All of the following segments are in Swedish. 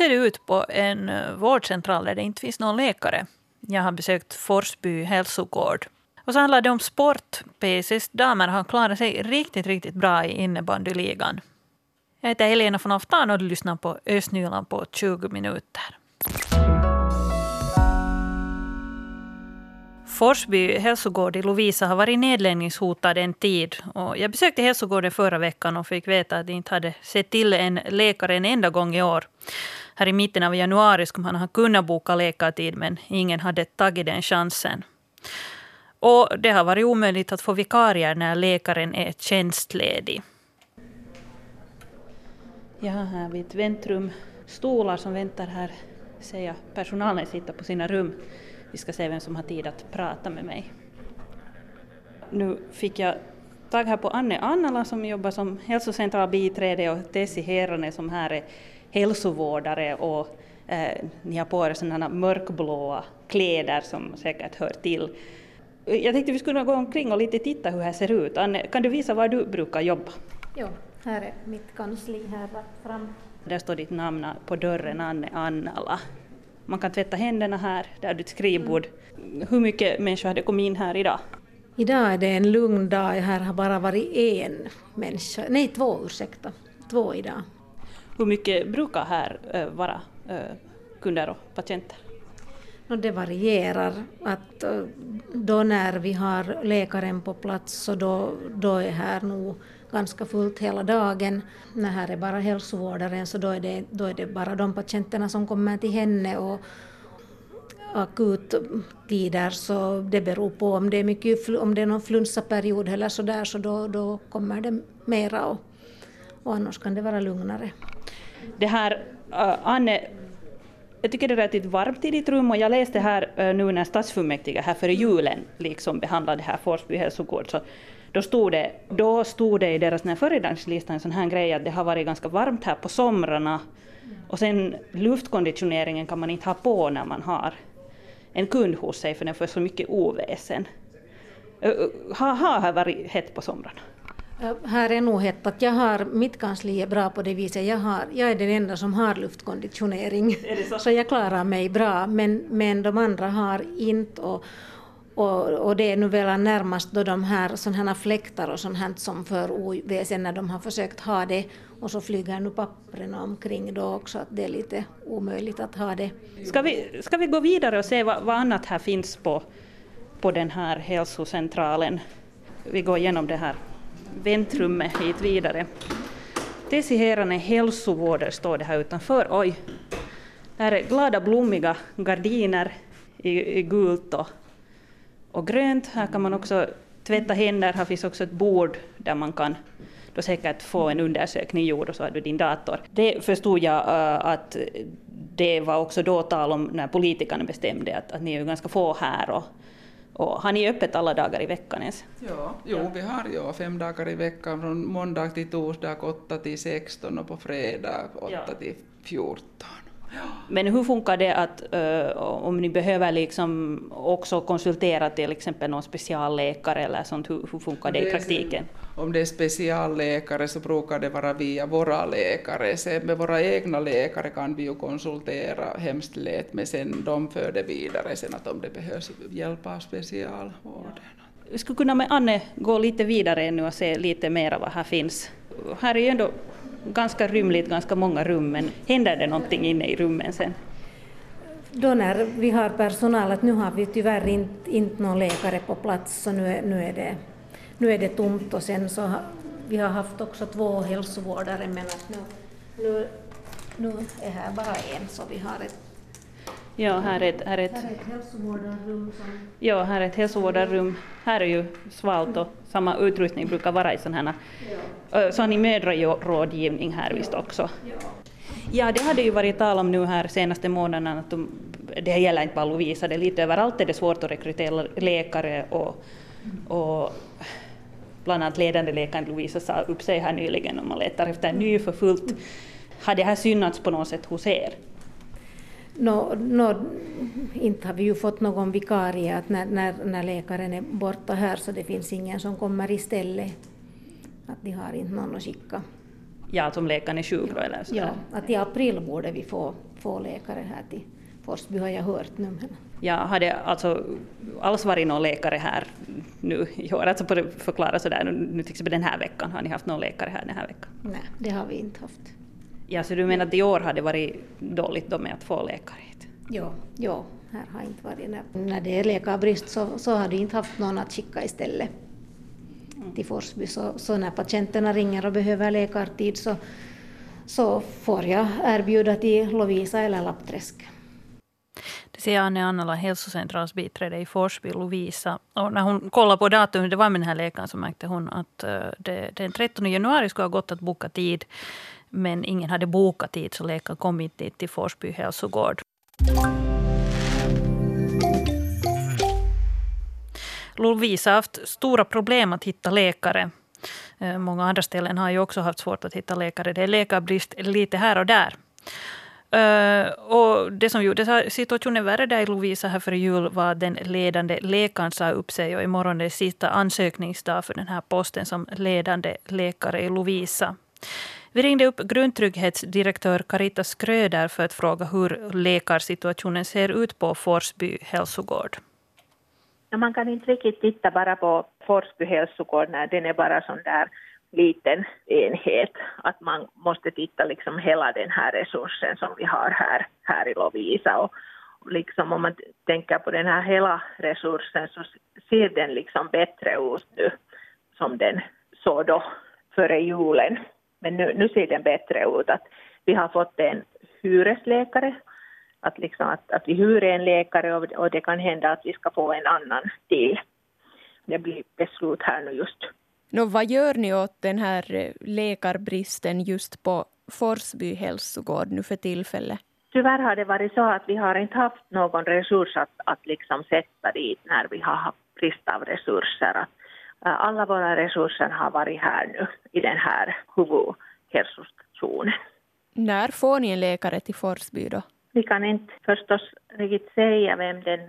ser det ut på en eh, vårdcentral där det inte finns någon läkare. Jag har besökt Forsby hälsogård. Och så handlar det om sport. PSS damer har klarat sig riktigt, riktigt bra i innebandyligan. Jag heter Helena von Aftan och du lyssnar på Östnyland på 20 minuter. Forsby hälsogård i Lovisa har varit nedläggningshotad en tid. Och jag besökte hälsogården förra veckan och fick veta att de inte hade sett till en läkare en enda gång i år. Här i mitten av januari skulle man ha kunnat boka läkartid men ingen hade tagit den chansen. Och det har varit omöjligt att få vikarier när läkaren är tjänstledig. Jag har här vid ett väntrum stolar som väntar här. Ser jag personalen sitta på sina rum. Vi ska se vem som har tid att prata med mig. Nu fick jag tag här på Anne Annala som jobbar som hälsocentralbiträde och Tessi Herane som här är hälsovårdare och eh, ni har på er sådana mörkblåa kläder som säkert hör till. Jag tänkte vi skulle gå omkring och lite titta hur det här ser ut. Anne, kan du visa var du brukar jobba? Ja, här är mitt kansli här fram. Där står ditt namn på dörren, Anne Annala. Man kan tvätta händerna här, där är ditt skrivbord. Hur mycket människor hade kommit in här idag? Idag är det en lugn dag, här har bara varit en människa, nej två ursäkta, två idag. Hur mycket brukar här äh, vara äh, kunder och patienter? No, det varierar. Att, äh, då när vi har läkaren på plats så då, då är här nog ganska fullt hela dagen. När här är bara hälsovårdaren så då är, det, då är det bara de patienterna som kommer till henne och akuttider så det beror på om det är, mycket, om det är någon flunsaperiod eller så där så då, då kommer det mera och, och annars kan det vara lugnare. Det här, uh, Anne, jag tycker det är relativt varmt i ditt rum och jag läste här uh, nu när stadsfullmäktige här före julen liksom behandlade det här Forsby hälsogård så då stod det, då stod det i deras föredragslista en sån här grej att det har varit ganska varmt här på somrarna och sen luftkonditioneringen kan man inte ha på när man har en kund hos sig för den får så mycket oväsen. Har, det varit hett på somrarna? Här är nog hett att jag har, mitt kansli är bra på det viset, jag, har, jag är den enda som har luftkonditionering. Så? så? jag klarar mig bra, men, men de andra har inte. Och, och, och, det är nu väl närmast då de här sådana fläktar och sånt här som för oväsen när de har försökt ha det och så flyger nu pappren omkring då också att det är lite omöjligt att ha det. Ska vi, ska vi gå vidare och se vad, vad annat här finns på, på den här hälsocentralen? Vi går igenom det här väntrummet hit vidare. Tesiherane hälsovårder står det här utanför. Oj, där är glada blommiga gardiner i, i gult och och grönt. Här kan man också tvätta händer. Här finns också ett bord där man kan då säkert få en undersökning gjord och så har du din dator. Det förstod jag uh, att det var också då tal om när politikerna bestämde att, att ni är ganska få här och, och har ni öppet alla dagar i veckan ens? Ja, jo, ja. vi har ja, fem dagar i veckan från måndag till torsdag 8 till 16 och på fredag 8 ja. till 14. Men hur funkar det att uh, om ni behöver liksom också konsultera till exempel någon specialläkare eller sånt, hur, hur funkar det, i praktiken? Om det är specialläkare så brukar det vara via våra läkare. Sen med våra egna läkare kan vi ju konsultera hemskt lätt, men sen de för det vidare sen att om det behövs hjälp av specialvården. Vi skulle kunna med Anne gå lite vidare nu och se lite mer vad här finns. Här är ju ändå ganska rymligt, ganska många rum, men händer det någonting inne i rummen sen? Då när vi har personal, att nu har vi tyvärr inte, inte någon läkare på plats, så nu är, nu är, det, nu är det tomt och sen så har, vi har haft också två hälsovårdare men att nu, nu, nu är här bara en så vi har ett Ja, här är ett, här är ett, här är ett hälsovårdarrum. Som... Ja, här är ett hälsovårdarrum. Här är ju svalt och samma utrustning brukar vara i sådana här. Så har ni mödrarådgivning här visst också? Ja. Ja, det hade ju varit tal om nu här senaste månaderna att de, det gäller inte bara Lovisa, det är lite överallt är det svårt att rekrytera läkare och, och bland annat ledande läkaren Lovisa sa upp sig här nyligen och man letar efter en ny för fullt. Har det här synats på något sätt hos er? No, no, inte har vi ju fått någon vikarie att när, när, när läkaren är borta här så det finns ingen som kommer istället. Att de har inte någon att skicka. Ja, som läkaren är sjuk då eller så? Ja, att i april borde vi få, två läkare här till Forsby har jag hört nu. Ja, har det alltså alls varit någon läkare här nu i år? Alltså på det förklara sådär, nu till exempel den här veckan, har ni haft någon läkare här den här veckan? Nej, det har vi inte haft. Ja, så du menar att i år har det varit dåligt då med att få läkare hit? Ja, ja här har inte varit. När, när det är läkarbrist så, så har de inte haft någon att skicka istället till Forsby. Så, så när patienterna ringer och behöver läkartid så, så får jag erbjuda till Lovisa eller Lappträsk. Det säger Anne Annala, hälsocentralsbiträde i Forsby, Lovisa. Och när hon kollade på datum, det var med den här läkaren, så märkte hon att eh, det, den 13 januari skulle ha gått att boka tid. Men ingen hade bokat tid, så läkaren kom inte dit till Forsby hälsogård. Lovisa har haft stora problem att hitta läkare. Eh, många andra ställen har ju också haft svårt att hitta läkare. Det är läkarbrist lite här och där. Eh, och det som gjorde situationen värre där i Lovisa här före jul var att den ledande läkaren sa upp sig. Och imorgon är det sista ansökningsdag för den här posten som ledande läkare i Lovisa. Vi ringde upp grundtrygghetsdirektör Carita Skröder för att fråga hur läkarsituationen ser ut på Forsby hälsogård. Man kan inte riktigt titta bara på Forsby hälsogård när den är bara sån där liten enhet. Att man måste titta liksom hela den här resursen som vi har här, här i Lovisa. Och liksom om man tänker på den här hela resursen så ser den liksom bättre ut nu som den såg då före julen. Men nu, nu ser den bättre ut. Att vi har fått en hyresläkare, att, liksom att, att vi hyr en läkare och, och det kan hända att vi ska få en annan till. Det blir beslut här nu just. Nå, vad gör ni åt den här eh, läkarbristen just på Forsby hälsogård nu för tillfället? Tyvärr har det varit så att vi har inte haft någon resurs att, att liksom sätta dit när vi har haft brist av resurser. Att alla våra resurser har varit här nu i den här huvudhälsostationen. När får ni en läkare till Forsby då? Vi kan inte förstås riktigt säga vem den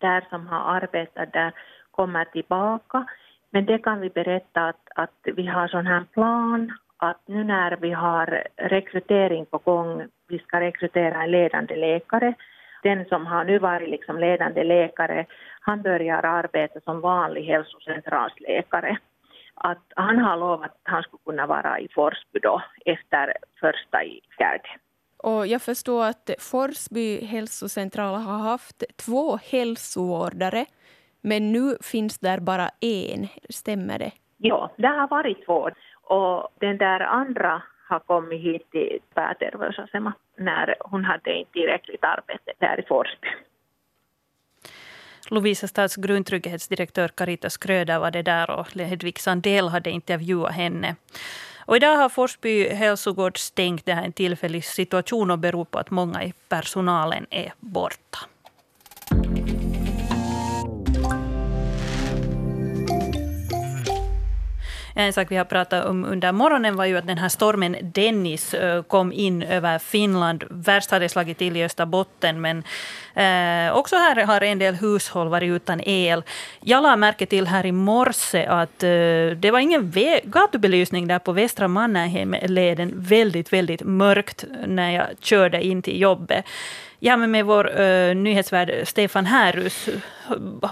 där som har arbetat där kommer tillbaka. Men det kan vi berätta att, att vi har sån här plan att nu när vi har rekrytering på gång, vi ska rekrytera en ledande läkare. Den som har nu varit liksom ledande läkare han börjar arbeta som vanlig hälsocentralsläkare. Att han har lovat att han skulle kunna vara i Forsby då efter första i fjärde. Och jag förstår att Forsby hälsocentral har haft två hälsovårdare men nu finns där bara en, stämmer det? Ja, det har varit två. Och den där andra har kommit hit till Pääterveysasema när hon hade inte tillräckligt arbete där i Forsby. Lovisa Stads grundtrygghetsdirektör Carita Skröder var det där och Hedvig Sandell hade intervjuat henne. Och idag har Forsby hälsogård stängt. Det här en tillfällig situation och beror på att många i personalen är borta. En sak vi har pratat om under morgonen var ju att den här stormen Dennis eh, kom in över Finland. Värst hade slagit till i Österbotten, men eh, också här har en del hushåll varit utan el. Jag lade märke till här i morse att eh, det var ingen gatubelysning där på Västra Mannerheimleden. Väldigt, väldigt mörkt när jag körde in till jobbet. Ja, men med vår uh, nyhetsvärd Stefan Härus,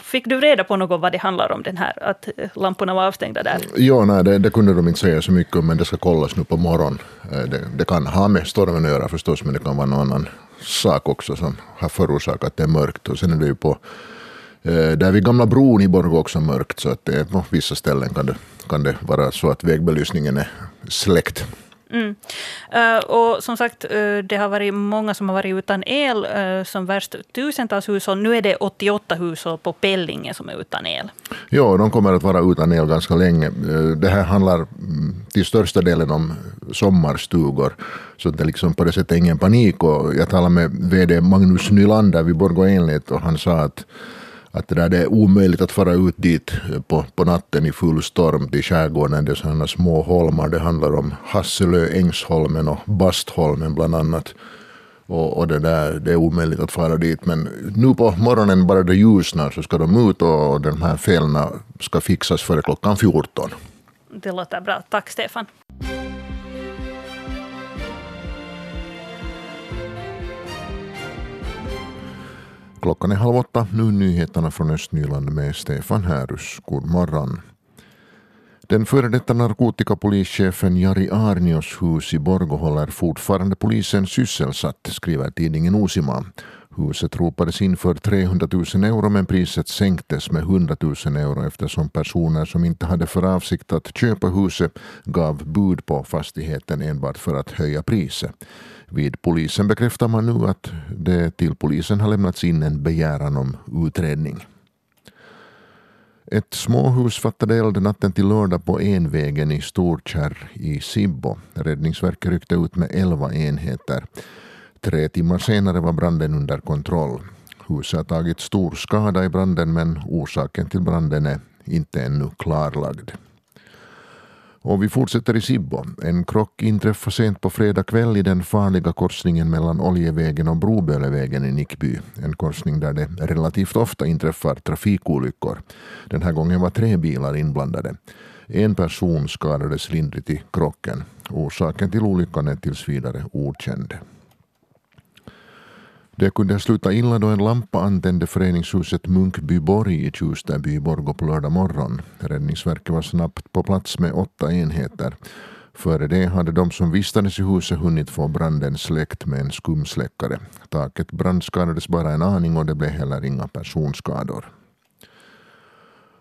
fick du reda på något vad det handlar om, den här, att eh, lamporna var avstängda där? Jo, nej, det, det kunde de inte säga så mycket om, men det ska kollas nu på morgon. Eh, det, det kan ha med stormen att göra förstås, men det kan vara någon annan sak också som har förorsakat att det är mörkt. Och sen är det ju på där vid Gamla bron i Borgå också mörkt, så att det, på vissa ställen kan det, kan det vara så att vägbelysningen är släckt. Mm. Uh, och som sagt, uh, det har varit många som har varit utan el. Uh, som värst tusentals hushåll. Nu är det 88 hushåll på Pellinge som är utan el. Ja, de kommer att vara utan el ganska länge. Det här handlar mm, till största delen om sommarstugor. Så det är liksom på det sättet ingen panik. Och jag talade med VD Magnus Nylander vid Borgå Elnät och han sa att att det, där, det är omöjligt att fara ut dit eh, på, på natten i full storm till skärgården. Det är sådana små holmar. Det handlar om Hasselö, Ängsholmen och Bastholmen bland annat. Och, och det, där, det är omöjligt att fara dit. Men nu på morgonen bara det ljusnar så ska de ut och, och de här felen ska fixas före klockan 14. Det låter bra. Tack Stefan. Klockan är halv åtta, nu nyheterna från Östnyland med Stefan Härus. God morgon. Den före detta narkotikapolischefen Jari Arnios hus i Borgo håller fortfarande polisen sysselsatt, skriver tidningen Osima. Huset ropades in för 300 000 euro men priset sänktes med 100 000 euro eftersom personer som inte hade för avsikt att köpa huset gav bud på fastigheten enbart för att höja priset. Vid polisen bekräftar man nu att det till polisen har lämnats in en begäran om utredning. Ett småhus fattade eld natten till lördag på Envägen i Storkärr i Sibbo. Räddningsverket ryckte ut med elva enheter. Tre timmar senare var branden under kontroll. Huset har tagit stor skada i branden men orsaken till branden är inte ännu klarlagd. Och vi fortsätter i Sibbo. En krock inträffade sent på fredag kväll i den farliga korsningen mellan Oljevägen och Brobölevägen i Nickby. En korsning där det relativt ofta inträffar trafikolyckor. Den här gången var tre bilar inblandade. En person skadades lindrigt i krocken. Orsaken till olyckan är tills vidare okänd. Det kunde sluta illa då en lampa antände föreningshuset Munkbyborg i Tjustaby i Borgå på lördag morgon. Räddningsverket var snabbt på plats med åtta enheter. Före det hade de som vistades i huset hunnit få branden släckt med en skumsläckare. Taket brandskadades bara en aning och det blev heller inga personskador.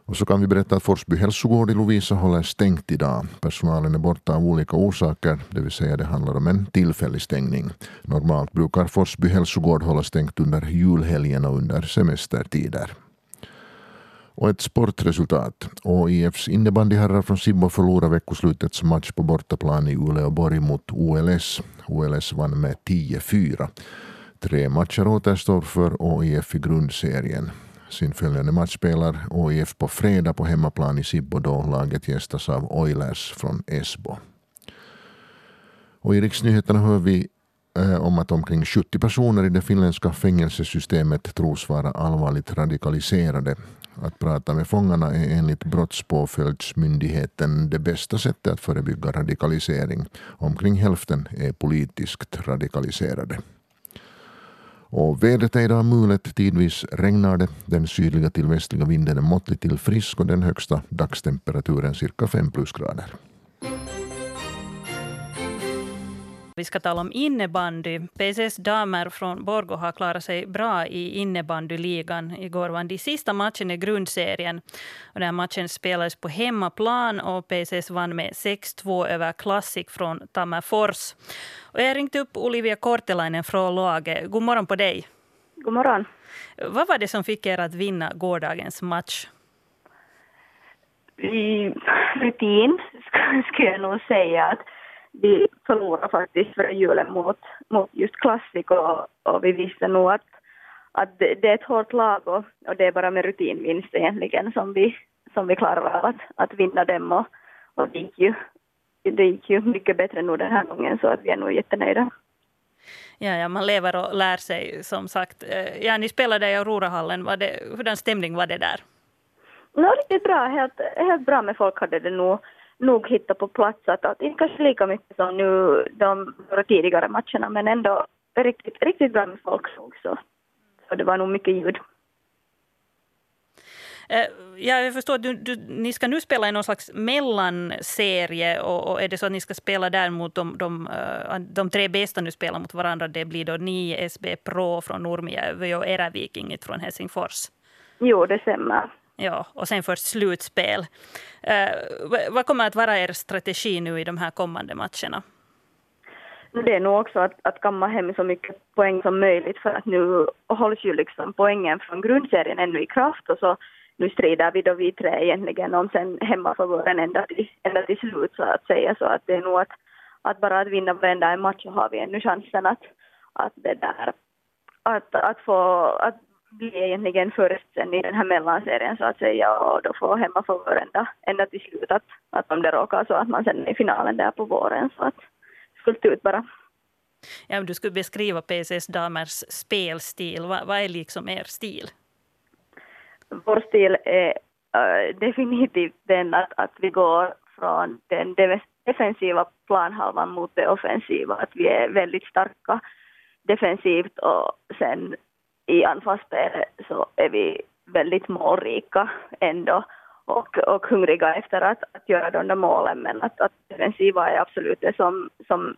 Och så kan vi berätta att Forsby hälsogård i Lovisa håller stängt idag. Personalen är borta av olika orsaker, det vill säga det handlar om en tillfällig stängning. Normalt brukar Forsby hälsogård hålla stängt under julhelgen och under semestertider. Och ett sportresultat. OIFs innebandyherrar från Sibbo förlorade veckoslutets match på bortaplan i Uleåborg mot OLS. OLS vann med 10-4. Tre matcher återstår för OIF i grundserien. Sin följande match spelar OIF på fredag på hemmaplan i Sibbo då laget gästas av Oilers från Esbo. Och I riksnyheterna hör vi eh, om att omkring 70 personer i det finländska fängelsesystemet tros vara allvarligt radikaliserade. Att prata med fångarna är enligt Brottspåföljdsmyndigheten det bästa sättet att förebygga radikalisering. Omkring hälften är politiskt radikaliserade. Och vädret är idag mulet, tidvis regnar det. Den sydliga till västliga vinden är måttlig till frisk och den högsta dagstemperaturen cirka 5 plusgrader. Vi ska tala om innebandy. PCS damer från Borgå har klarat sig bra i innebandyligan. Igår vann de sista matchen i grundserien. Och den matchen spelades på hemmaplan och PCS vann med 6-2 över Classic från Tammerfors. Och jag ringde upp Olivia Kortelainen från laget. God morgon på dig. God morgon. Vad var det som fick er att vinna gårdagens match? I rutin skulle jag nog säga att vi förlorade faktiskt före julen mot, mot just Classic och, och vi visste nog att, att det, det är ett hårt lag och, och det är bara med rutinvinst egentligen som vi, som vi klarar av att, att vinna dem och, och det, gick ju, det gick ju mycket bättre nu den här gången så att vi är nog jättenöjda. Ja, ja, man lever och lär sig som sagt. Eh, ja, ni spelade i Aurorahallen. Var det, hurdan stämning var det där? No, riktigt bra. Helt, helt bra med folk hade det nog nog hitta på plats. Att, att inte kanske lika mycket som nu de tidigare matcherna men ändå riktigt, riktigt bra med folk också. Så det var nog mycket ljud. Eh, ja, jag förstår, du, du, ni ska nu spela i någon slags mellanserie och, och är det så att ni ska spela där mot de, de, eh, de tre bästa nu spelar mot varandra, det blir då ni, SB Pro från Nurmijärvi och era Vikingit från Helsingfors? Jo, det stämmer. Ja, och sen först slutspel. Uh, vad kommer att vara er strategi nu i de här kommande matcherna? Det är nog också att, att kamma hem så mycket poäng som möjligt för att nu hålls ju liksom poängen från grundserien ännu i kraft och så nu strider vi då vi tre egentligen om sen hemmafavoren ända till, ända till slut så att säga så att det är nog att, att bara att vinna varenda match så har vi ännu chansen att, att det där att, att få att blir egentligen först sen i den här mellanserien så att säga och då får hemmafavör ända, till slut att, att om det råkar så att man sen är i finalen där på våren så att fullt ut bara. Ja, du skulle beskriva PCS damers spelstil. Vad, vad är liksom er stil? Vår stil är äh, definitivt den att, att vi går från den defensiva planhalvan mot det offensiva. Att vi är väldigt starka defensivt och sen i anfallsspelet så är vi väldigt målrika ändå och, och hungriga efter att, att göra de där målen men att, att defensiva är absolut det som, som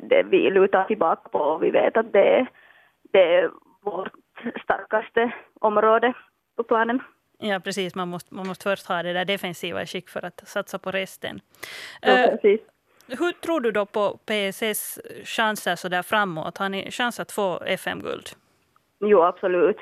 det vi lutar tillbaka på och vi vet att det är, det är vårt starkaste område på planen. Ja, precis. Man måste, man måste först ha det där defensiva i skick för att satsa på resten. Ja, precis. Uh, hur tror du då på PSS chanser så där framåt? Har ni chans att få FM-guld? Jo, absolut.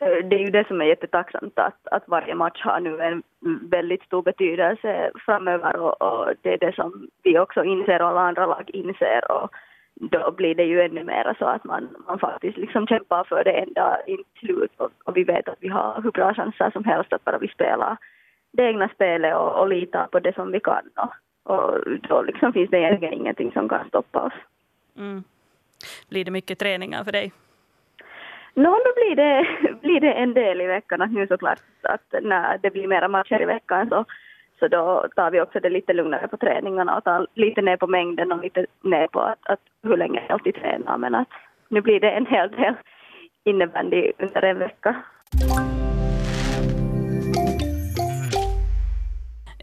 Eh, det är ju det som är jättetacksamt att, att varje match har nu en väldigt stor betydelse framöver och, och det är det som vi också inser och alla andra lag inser och då blir det ju ännu mer så att man, man faktiskt liksom kämpar för det ända in till slut och, och, vi vet att vi har hur bra chanser som helst att bara vi spelar det egna spelet och, och litar på det som vi kan och, och då liksom finns det egentligen ingenting som kan stoppa oss. Mm. Blir det mycket träningar för dig? No, då blir det, blir det en del i veckan. Att nu såklart att när det blir mera matcher i veckan så, så då tar vi också det lite lugnare på träningarna och tar lite ner på mängden och lite ner på att, att hur länge jag alltid tränar. Men att nu blir det en hel del innebandy under en vecka.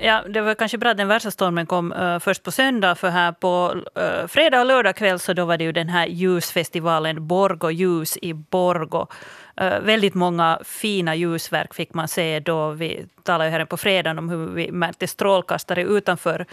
Ja, det var kanske bra att den värsta stormen kom uh, först på söndag, för här på uh, fredag och lördag kväll så då var det ju den här ljusfestivalen Borgo ljus i Borgo. Eh, väldigt många fina ljusverk fick man se då. Vi talade ju här på fredagen om hur vi märkte strålkastare utanför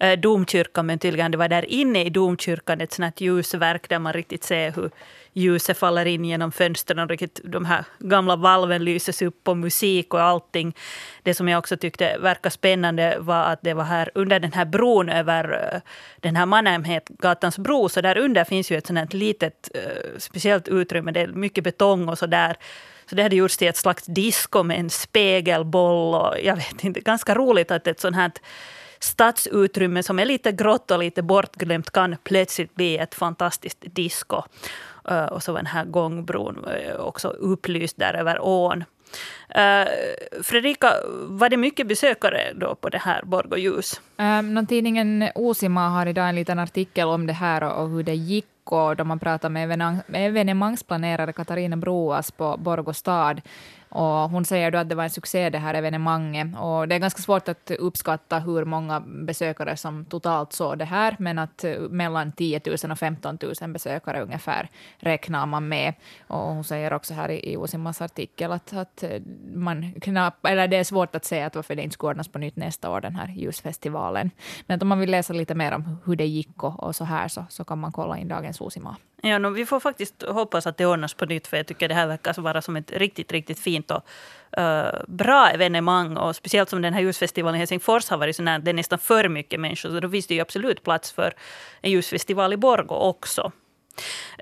eh, domkyrkan, men tydligen det var där inne i domkyrkan ett sånt ljusverk där man riktigt ser hur ljuset faller in genom fönstren och riktigt de här gamla valven lyses upp och musik och allting. Det som jag också tyckte verkade spännande var att det var här under den här bron över eh, den här Mannheimgatans bro, så där under finns ju ett sånt litet speciellt utrymme. Det är mycket betong och så där. Så det hade gjorts till ett slags disco med en spegelboll och jag vet inte, ganska roligt att ett sånt här stadsutrymme som är lite grått och lite bortglömt kan plötsligt bli ett fantastiskt disco. Eh, och så var den här gångbron eh, också upplyst där över ån. Uh, Fredrika, var det mycket besökare då på det här Borgå ljus? Um, tidningen Osima har idag en liten artikel om det här och, och hur det gick och då man pratar med evenemangsplanerare Katarina Broas på Borgå stad och hon säger då att det var en succé det här evenemanget. Och det är ganska svårt att uppskatta hur många besökare som totalt såg det här, men att eh, mellan 10 000 och 15 000 besökare ungefär räknar man med. Och hon säger också här i, i Osimas artikel att, att eh, man knapp, eller det är svårt att säga att varför det inte ska ordnas på nytt nästa år, den här ljusfestivalen. Men om man vill läsa lite mer om hur det gick och, och så här så, så kan man kolla in dagens Osima. Ja, no, vi får faktiskt hoppas att det ordnas på nytt, för jag tycker det här verkar vara som ett riktigt, riktigt fint och uh, bra evenemang. Och speciellt som den här ljusfestivalen i Helsingfors har varit så när det är nästan för mycket människor, så då finns det ju absolut plats för en ljusfestival i Borgå också.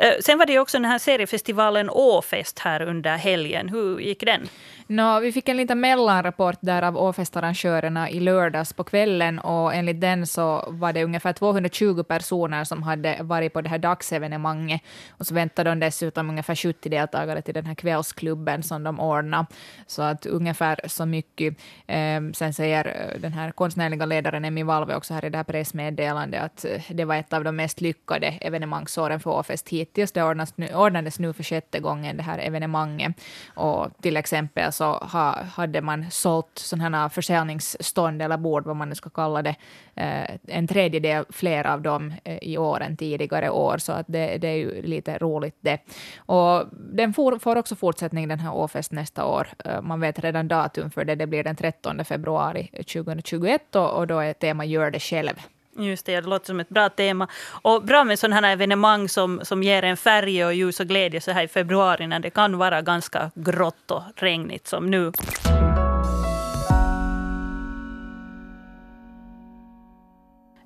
Uh, sen var det ju också den här seriefestivalen Åfest här under helgen. Hur gick den? No, vi fick en liten mellanrapport där av Åfestarrangörerna i lördags på kvällen och enligt den så var det ungefär 220 personer som hade varit på det här dagsevenemanget och så väntade de dessutom ungefär 70 deltagare till den här kvällsklubben som de ordnade. Så att ungefär så mycket. Ehm, sen säger eh, den här konstnärliga ledaren Emmy Valve också här i det här pressmeddelandet att eh, det var ett av de mest lyckade evenemangsåren för Åfest hittills. Det ordnades nu, ordnades nu för sjätte gången det här evenemanget och till exempel så ha, hade man sålt sådana här försäljningsstånd eller bord, vad man nu ska kalla det, eh, en tredjedel fler av dem eh, i år än tidigare år, så att det, det är ju lite roligt det. Och den får, får också fortsättning den här Åfest nästa år. Eh, man vet redan datum för det, det blir den 13 februari 2021 och, och då är tema Gör det själv. Just det, det låter som ett bra tema. Och bra med sådana här evenemang som, som ger en färg och ljus och glädje så här i februari när det kan vara ganska grått och regnigt som nu.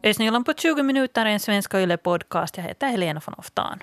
Östnyland på 20 minuter, är en svenska Yle-podcast. Jag heter Helena von Oftan.